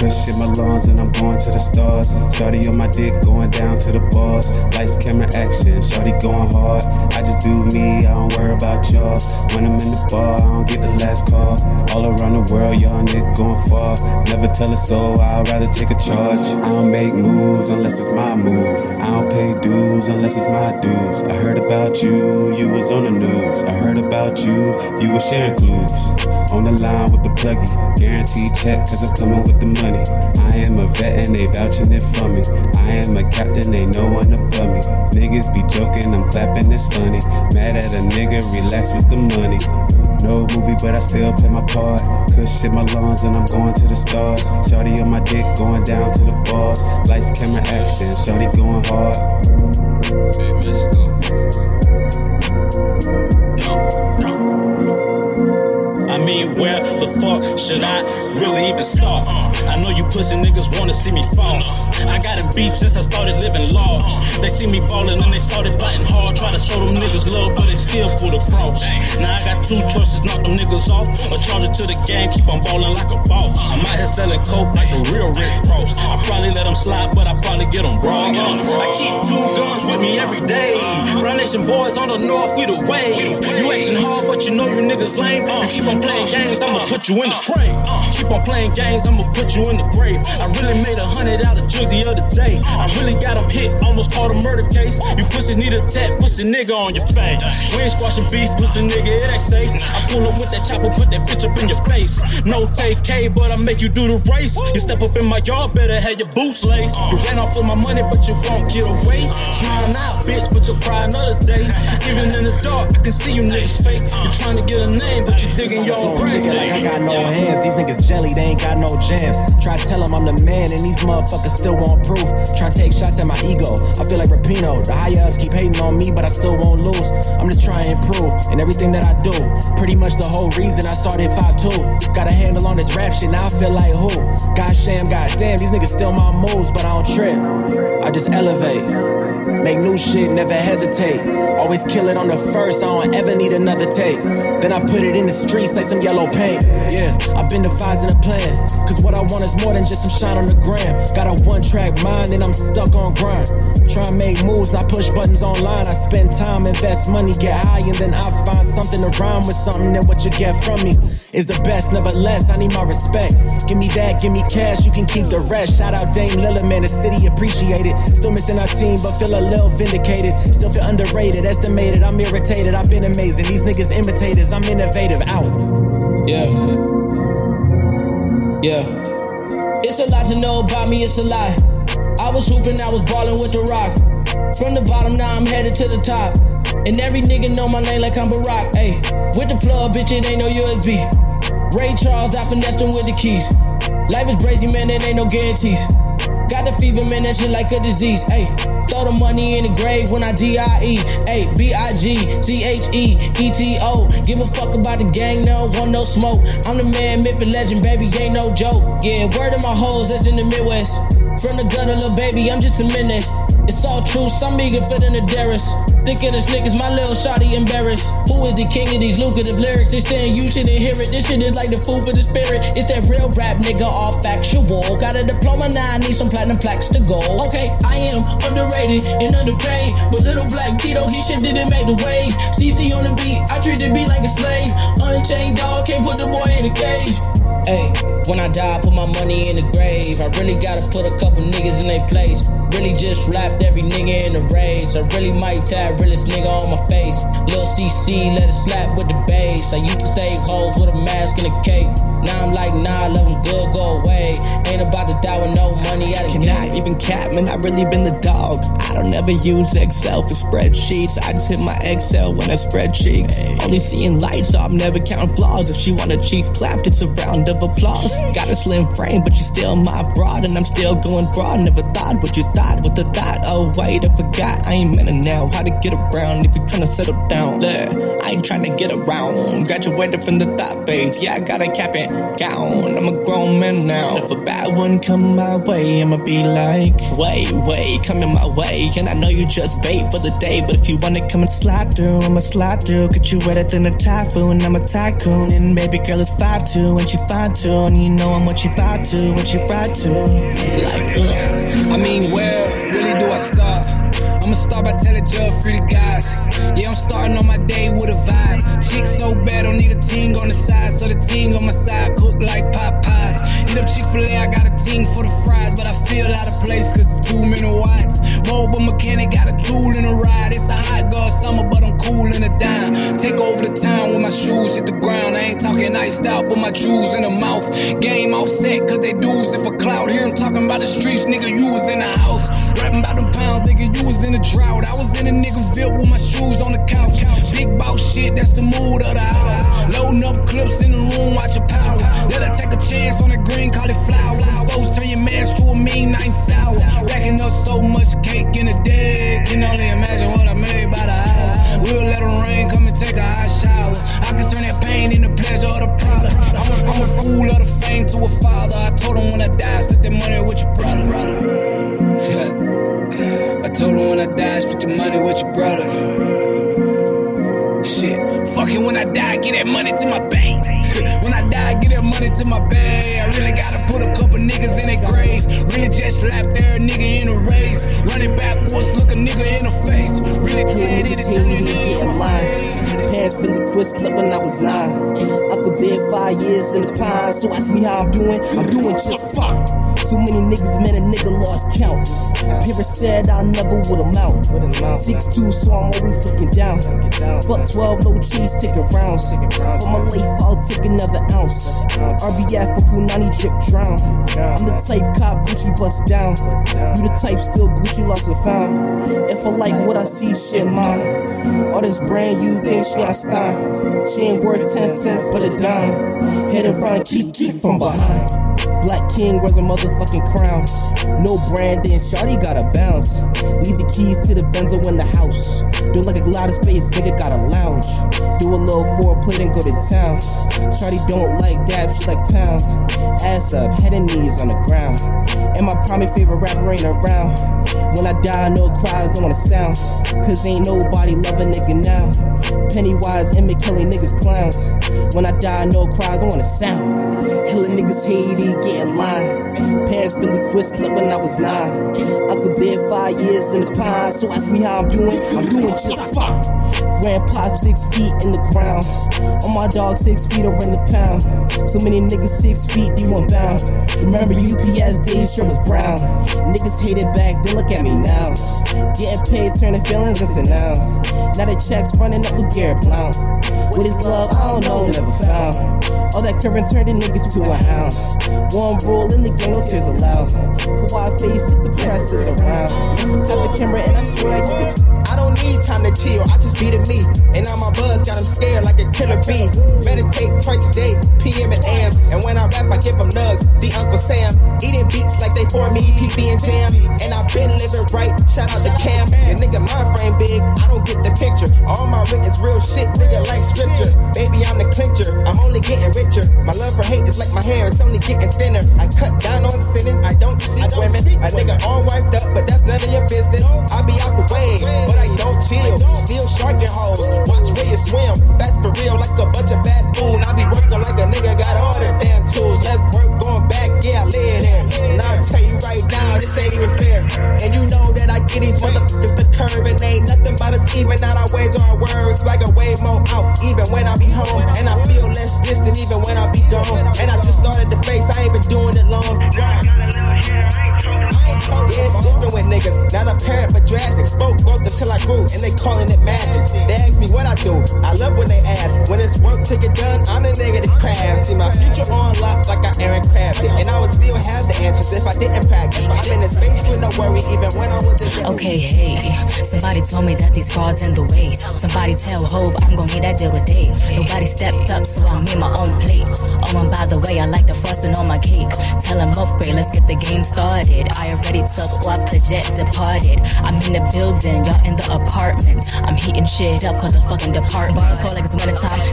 part. Pushing my lungs and I'm going to the stars. Shorty on my dick, going down to the bars. Lights, camera, action. Shorty going hard. I just do me, I don't worry about y'all. When I'm in the bar, I don't get the last call. All around the world, young nigga going far. Never tell a soul, I'd rather take a charge. I don't make moves unless it's my move. I don't pay dues unless it's my dues. I heard about you, you was on the news. I heard about you, you were sharing clues. On the line with the pluggy, guaranteed check, cause I'm coming with the money. I am a vet and they vouching it for me. I am a captain, ain't no one above me. Niggas be joking, I'm clapping, it's funny. Mad at a nigga, relax with the money. No movie, but I still play my part. Kush in my lungs and I'm going to the stars. Shorty on my dick, going down to the bars. Lights, camera, action. Shorty going hard. Hey, Mexico. I mean, where the fuck should I really even start? I know you pussy niggas wanna see me fall. I got a beef since I started living large. They see me ballin' and they started biting hard. Try to show them niggas love, but they still pull the cross. Now I got two choices, knock them niggas off, or charge it to the game, keep on ballin' like a boss. I'm out here selling coke like the real Rick Ross. I probably let them slide, but I probably get them raw. I keep two guns with me every day. Brown Nation boys on the north, we the wave. You acting hard, but you know you niggas lame. You keep on playing games, I'ma put you in the frame. Keep on playing games, I'ma put you in the grave. I really made a hundred out of jug the other day. I really got him hit, almost caught a murder case. You pussies need a tap, pussy nigga on your face. We ain't squashing beef, pussy nigga, it ain't safe. I pull up with that chopper, put that bitch up in your face. No take K, but I make you do the race. You step up in my yard, better have your boots laced. You ran off with my money, but you won't get away. Smiling out, bitch, but you'll cry another day. Even in the dark, I can see you niggas fake. You trying to get a name, but you're digging your own grave. Like I got no hands, these niggas jelly, they ain't got no jams. Try to tell them I'm the man, and these motherfuckers still want proof. Try to take shots at my ego. I feel like Rapinoe. The high ups keep hating on me, but I still won't lose. I'm just trying to improve in everything that I do. Pretty much the whole reason I started five 5'2. Got a handle on this rap shit, now I feel like who? God sham, god damn, these niggas steal my moves, but I don't trip. I just elevate. Make new shit, never hesitate. Always kill it on the first, I don't ever need another take. Then I put it in the streets like some yellow paint. Yeah, I've been devising a plan. Cause what I want is more than just some shine on the gram. Got a one track mind and I'm stuck on grind. Try and make moves, not push buttons online. I spend time, invest money, get high, and then I find something to rhyme with something. And what you get from me is the best, nevertheless. I need my respect. Give me that, give me cash, you can keep the rest. Shout out Dame Lillard, man, the city appreciate it. Still missing our team, but feel a little vindicated. Still feel underrated, estimated. I'm irritated. I've been amazing. These niggas imitators. I'm innovative. Out. Yeah. Yeah. It's a lot to know about me. It's a lie. I was hooping. I was balling with the rock. From the bottom, now I'm headed to the top. And every nigga know my name like I'm Barack. Ayy, with the plug, bitch, it ain't no USB. Ray Charles, I finessed him with the keys. Life is crazy, man, there ain't no guarantees. Got the fever, man, that shit like a disease. Ayy, throw the money in the grave when I D-I-E. Ayy, B-I-G-C-H-E-E-T-O. Give a fuck about the gang, no, want no smoke. I'm the man, myth and legend, baby, ain't no joke. Yeah, word of my hoes, that's in the Midwest. From the gutter, little baby, I'm just a menace. It's all true, some bigger fit than the. Thick of this niggas, my little shotty embarrassed. Who is the king of these lucrative lyrics? They saying you shouldn't hear it. This shit is like the food for the spirit. It's that real rap nigga, all factual. Got a diploma now, I need some platinum plaques to go. Okay, I am underrated and underpaid. But little black Tito, he shit didn't make the wave. CC on the beat, I treat the beat like a slave. Unchained dog, can't put the boy in a cage. Hey, when I die, I put my money in the grave. I really gotta put a couple niggas in their place. Really just slapped every nigga in the race. I really might tap realest nigga on my face. Lil CC, let it slap with the bass. I used to save hoes with a mask and a cape. Now I'm like, nah, love him good, go away. Ain't about to die with no money out of Cannot even cap, man, I really been the dog. I don't ever use Excel for spreadsheets. I just hit my Excel when I spread cheeks. Only seeing lights, so I'm never counting flaws. If she want her cheeks clapped, it's a round of applause. Got a slim frame, but you still my broad, and I'm still going broad. Never thought what you thought with the thought. Oh, wait, I forgot. I ain't meant now. How to get around if you're trying to settle down. Look, I ain't trying to get around. Graduated from the thought phase. Yeah, I got a cap and gown. I'm a grown man now. If a bad one come my way, I'ma be like, wait, wait, coming my way. And I know you just bait for the day, but if you wanna come and slide through, I'ma slide through. Get you wetter than a typhoon. I'm a tycoon, and baby girl is five two, and she fine too. And you know I'm what you vibe to, what you ride to. Like, ugh. I mean, where really do I start? I'ma start by telling Judge free the guys. Yeah, I'm starting on my day with a vibe. Chick so bad, don't need a ting on the side. So the ting on my side cook like Popeyes. Hit up Chick fil A, I got a ting for the fries. But I feel out of place cause it's too many whites. Mobile mechanic got a tool in a ride. It's a hot girl summer, but I'm cool in a dime. Take over the town when my shoes hit the ground. I ain't talking iced out, but my jewels in the mouth. Game offset cause they dudes it for cloud. Hear him talking about the streets, nigga, you was in the house. Rapping about them pounds, nigga, you was in the drought. I was in a nigga's built with my shoes on the couch. Big boss shit, that's the mood of the hour. Loading up clips in the room, watch your power. Let her take a chance on the green Call it cauliflower. Supposed turn your mans to a mean night sour. Racking up so much cake in a day. Can only imagine We'll let the rain come and take a hot shower. I can turn that pain into pleasure or the product. I went from a fool of the fame to a father. I told him when I die, split that money with your brother. I told him when I die, split your money with your brother. Shit, fucking when I die, get that money to my bank. When I get that money to my bag. I really gotta put a couple niggas in their graves. Really just slap their nigga in a race. Running backwards, look a nigga in the face. Really Hood glad niggas it hate me, get in line. Parents really quit split when I was nine. Uncle dead five years in the pine, so ask me how I'm doing. I'm doing just fine. Too many niggas, man, a nigga lost count. Parents said I never would amount. Six two, so I'm always looking down. Fuck 12, no trees, stick around. For my life, I'll take another ounce. RBF, but Punani drip drown. I'm the type cop, Gucci bust down. You the type still Gucci lost and found. If I like what I see, shit mine. All this brand you think she got Stein. She ain't worth 10 cents, but a dime. Hit and run, keep, keep from behind. Black King wears a motherfucking crown. No brand, then Shawty gotta bounce. Leave the keys to the Benzo in the house. Do like a cloud of space, nigga got a lounge. Do a little foreplay and go to town. Shawty don't like that, she like pounds. Ass up, head and knees on the ground. And my primary favorite rapper ain't around. When I die, no cries, don't wanna sound. Cause ain't nobody love a nigga now. Pennywise, Emmett Kelly niggas clowns. When I die, no cries, don't wanna sound. Hella niggas hate it, get in line. Parents really quit split when I was nine. Uncle dead five years in the pine, so ask me how I'm doing. I'm doing just fine. Grandpa six feet in the ground. On my dog six feet over in the pound. So many niggas six feet, one bound. Remember UPS days, shirt was brown. Niggas hated back, then look at me now. Getting paid, turning feelings into nouns. Now the checks running up with Garrett Blount. What is love? I don't know, never found. All that current turned a nigga to a hound. One rule in the game, no tears allowed. Kawhi face if the press is around. Have a camera and I swear I it. I don't need time to chill, I just be the me. And now my buzz got him scared like a killer bee. Meditate twice a day, PM and AM. And when I rap, I give them nugs. The Uncle Sam, eating beats like they for me, PB and Jam. And I've been living right, shout out to Cam. And nigga, my frame big, I don't get the picture. All my written's real shit, nigga, like scripture. Baby, I'm the clincher, I'm only getting My love for hate is like my hair, it's only getting thinner. I cut down on sinning, I don't seek women. A nigga all wiped up, but that's none of your business. I be out the way, but I don't chill. Still sharking hoes, watch where you swim. That's for real, like a bunch of bad food. I be working like a nigga got all the damn tools. Left work going back, And I'll tell you right now, this ain't even fair. And you know that I get these motherfuckers the curve, and ain't nothing but us even out our ways or our words. a way more out, even when I be home. And I feel less distant, even when I be gone. And I just started the face, I ain't been doing it long. Yeah, it's different with niggas. Growth until I grew, and they calling it magic. They ask me what I do. I love when they ask. When it's work to get done, I'm the nigga that crab. See my future on lock like I Aaron Craft it. And I would still have the answers if I didn't practice. I'm in the space with no worry, even when I was in Okay, hey, somebody told me that these frauds in the way. Somebody tell Hove I'm gonna need that deal today. Nobody stepped up, so I made my own plate. Oh, and by the way, I like the frosting on my cake. Tell them upgrade, let's get the game started. I already took off the jet departed. I'm in the building, y'all in the apartment. I'm heating shit up cause the fucking department. Bars cold like it's winter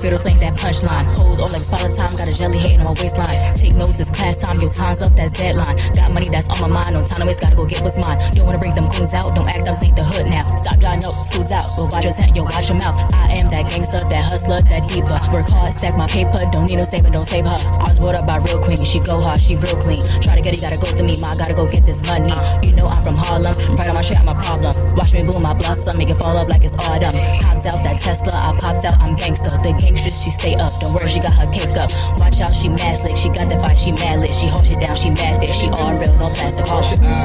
time. Fiddle slang that punchline. Hoes all like solid time. Got a jelly hating on my waistline. Take notes, it's class time. Your time's up, that's deadline. Got money that's on my mind. No time to waste, gotta go get what's mine. Don't wanna bring them goons out. Don't act up, ain't the hood now. Stop drawing up, school's out. But watch your tent, yo, watch your mouth. I am that gangster, that hustler, that diva. Work hard, stack my paper. Don't need no saving, don't save her. I was brought up by real queen. She go hard, she real clean. Try to get it, gotta go through me. Ma, gotta go get this money. You know I'm from Harlem. Right on my shit, I'm a problem. Watch me bloom my blossom, make it fall up like it's autumn. Popped out that Tesla, I popped out, I'm gangster. The gangster, she stay up. Don't worry, she got her cake up. Watch out, she mad slick. She got the fight, she mad lit. She hold shit down, she mad fit. She all real, no plastic. Should I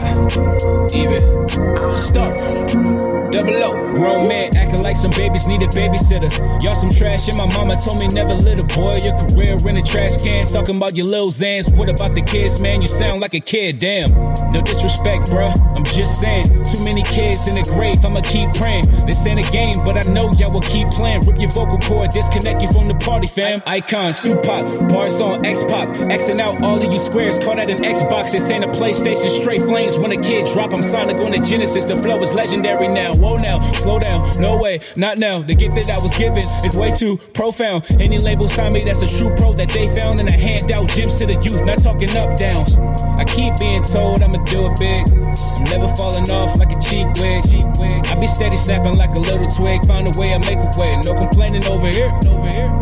even start? Double O, grown man some babies need a babysitter. Y'all some trash, and my mama told me never let a boy your career in a trash can. Talking about your little Zans. What about the kids, man? You sound like a kid, damn. No disrespect, bruh. I'm just saying. Too many kids in the grave, I'ma keep praying. This ain't a game, but I know y'all will keep playing. Rip your vocal cord, disconnect you from the party, fam. Icon, Tupac, bars on X Pac. Xing out all of you squares, call that an Xbox. This ain't a PlayStation, straight flames. When a kid drop, I'm Sonic on the Genesis. The flow is legendary now. Whoa now, slow down, no way, not now. The gift that I was given is way too profound. Any label sign me, that's a true pro that they found. And I hand out gems to the youth, not talking up downs. I keep being told I'ma do it big. Never falling off like a cheap wig. I be steady snapping like a little twig. Find a way, I make a way. No complaining over here.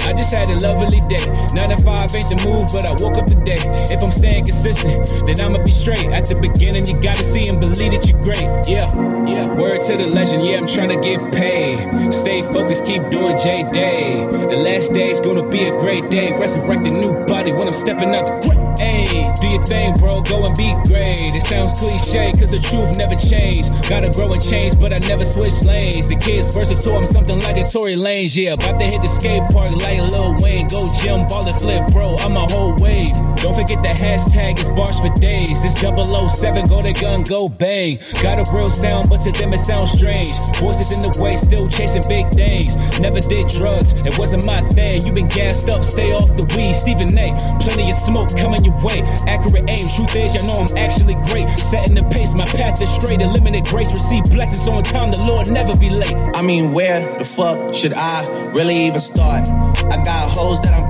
I just had a lovely day. Nine to five ain't the move, but I woke up today. If I'm staying consistent, then I'ma be straight. At the beginning, you gotta see and believe that you're great. Yeah, yeah. Word to the legend, yeah, I'm trying to get paid. Stay focused, keep doing J Day. The last day's gonna be a great day. Resurrect a new body when I'm stepping out the grave. Hey, do your thing, bro. Go and be great. It sounds cliche, cause the truth never changed. Gotta grow and change, but I never switch lanes. The kid's versus versatile, I'm something like a Tory Lanez. Yeah, about to hit the skate park like Lil Wayne. Go gym, ball and flip, bro. I'm a whole wave. Don't forget the hashtag is bars for days. This 007, go to gun, go bang. Got a real sound, but to them it sounds strange. Voices in the way, still chasing big things. Never did drugs, it wasn't my thing. You been gassed up, stay off the weed. Stephen A. Plenty of smoke coming your way. Accurate aim, truth is, y'all know I'm actually great. Setting the pace, my path is straight. Eliminate grace, receive blessings on time. The Lord never be late. I mean, where the fuck should I really even start? I got hoes that I'm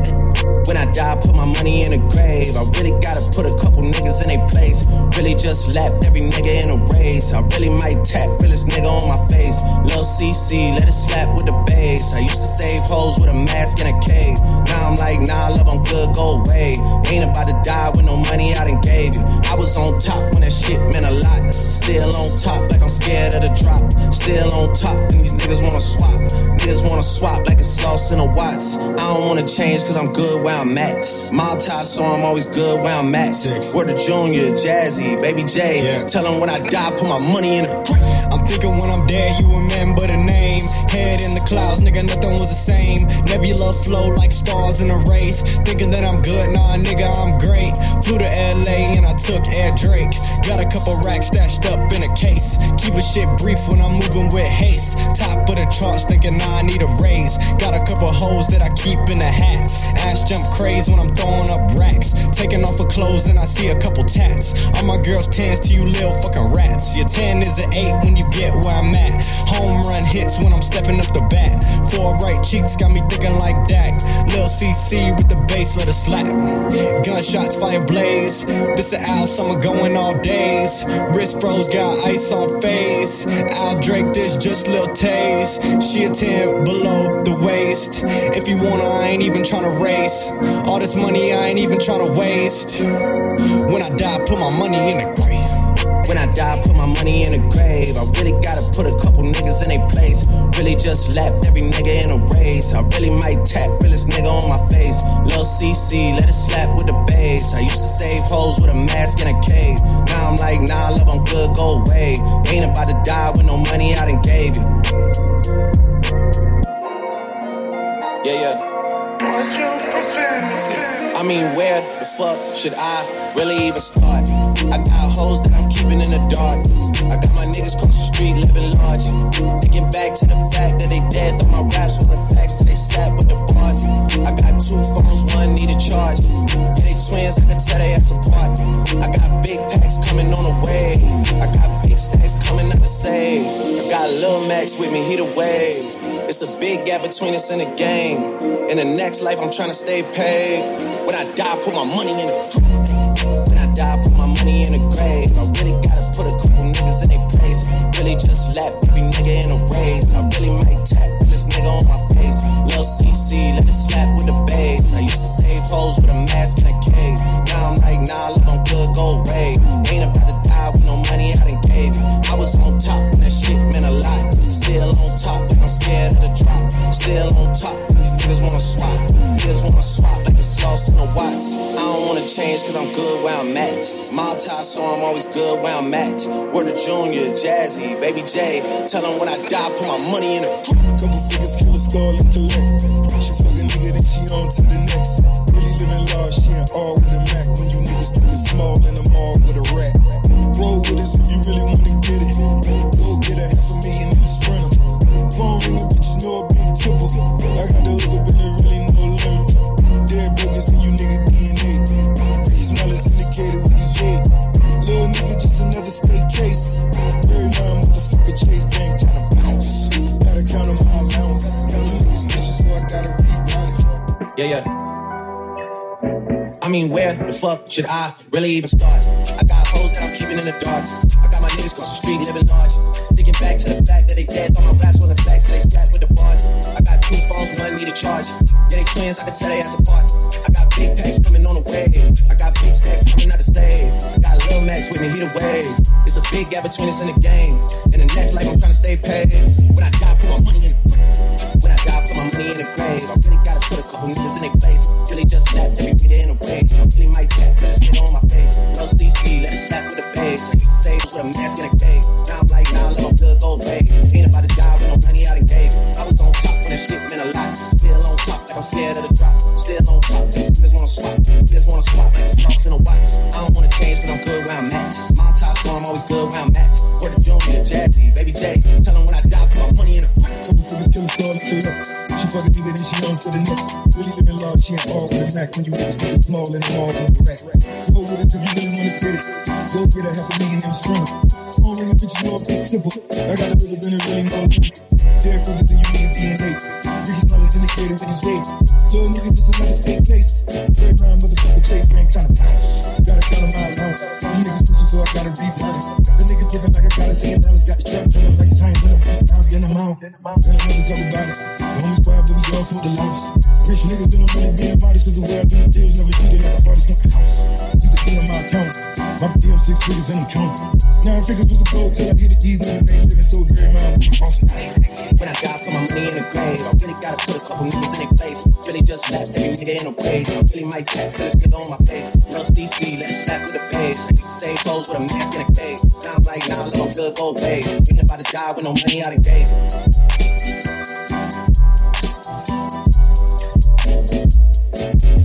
When I die, put my money in a grave. I really gotta put a couple niggas in their place. Really just lapped every nigga in a race. I really might tap realest nigga on my face. Lil CC, let it slap with the bass. I used to save hoes with a mask in a cave. Now I'm like, nah, love, I'm good, go away. Ain't about to die with no money I done gave you. I was on top when that shit meant a lot. Still on top, like I'm scared of the drop. Still on top, and these niggas wanna swap. Niggas wanna swap like a sauce in a Watts. I don't wanna change cause I'm good where I'm at. Mob tie, so I'm always good where I'm at. Word to Junior, Jazzy, Baby J. Tell them when I die, put my money in a grave. I'm thinking when I'm dead, you remember the name. Head in the clouds, nigga, nothing was the same. Nebula flow like stars in a race. Thinking that I'm good, nah, nigga, I'm great. Flew to LA and I took Air Drake. Got a couple racks stashed up in a case. Keeping shit brief when I'm moving with haste. Top of the charts, thinking nah, I need a raise. Got a couple hoes that I keep in the hat. Ass jump craze when I'm throwing up racks. Taking off her clothes and I see a couple tats. All my girls tens to you little fucking rats. Your 10 is an 8 when you get where I'm at. Home run hits when I'm stepping up the bat. Four right cheeks got me thinking like that. Lil CC with the bass, let it slap. Gunshots, fire blaze. This a Al summer going all days. Wrist froze, got ice on face. Al Drake, this just Lil Taze. She a 10 below the waist. If you wanna, I ain't even tryna race. All this money, I ain't even tryna waste. When I die, put my money in the grave. When I die, put my money in the grave. I really gotta put a couple niggas in their place. Really just lapped every nigga in a race. I really might tap realest nigga on my face. Lil CC, let it slap with the bass. I used to save hoes with a mask in a cave. Now I'm like, nah, love, I'm good, go away. Ain't about to die with no money I done gave you. Yeah, yeah. I mean, where the fuck should I really even start? I got hoes that I'm in the dark. I got my niggas cross the street living large. Thinking back to the fact that they dead, thought my raps were the facts, so they sat with the bars. I got two phones, one need a charge. Yeah, they twins, I can tell they ass apart. I got big packs coming on the way. I got big stacks coming up to save. I got Lil Max with me, he the wave. It's a big gap between us and the game. In the next life, I'm trying to stay paid. When I die, put my money in the lap every nigga in a race. I really might tap this nigga on my face. Lil CC, let it slap with the bass. I used to save hoes with a mask in a cave. Now I'm like, nah, look, I'm good, go away. Ain't about to die with no money I done gave you. I was on top when that shit meant a lot. Still on top, like I'm scared of the drop. Still on top, these niggas wanna swap. Niggas wanna swap sauce in the watts. I don't wanna change cause I'm good where I'm at. Mob tie, so I'm always good where I'm at. Word of Junior, Jazzy, Baby J. Tell them when I die, put my money in the Couple figures, kill a skull and collect. She fuck a nigga, then she on to the next. Really living large, she ain't all with a Mac. When Little nigga, just another state case. Mind motherfucker, Chase Bank, kinda bounce. Gotta count on my allowance. You bitches, so I gotta. Yeah, yeah. I mean, where the fuck should I really even start? I got hoes that I'm keeping in the dark. I got my niggas cross the street living large. Back to the fact that they dead, thought my raps were the facts, so they sat with the bars. I got two phones, one need a charge. Yeah, they twins, I can tell they ass apart. I got big packs coming on the way. I got big stacks coming out the stage. Got Lil Max with me, he the wave. It's a big gap between us in the game. In the next life, I'm trying to stay paid. When I all Mac. When you niggas it's small in the mall with a rat. Roll with it if you really wanna get it. Go get a half a million in the sprinter. Phone ringing, bitches know a big tipple. I got a little bit of really no limit. Derek Brothers and you nigga DNA. Ricky Smell is indicated with his date. Little nigga just another state case. Red round motherfucker Chase with a mask in a cave. Now I'm like, nah, I'm good go away. Ain't about to die with no money I done Thank you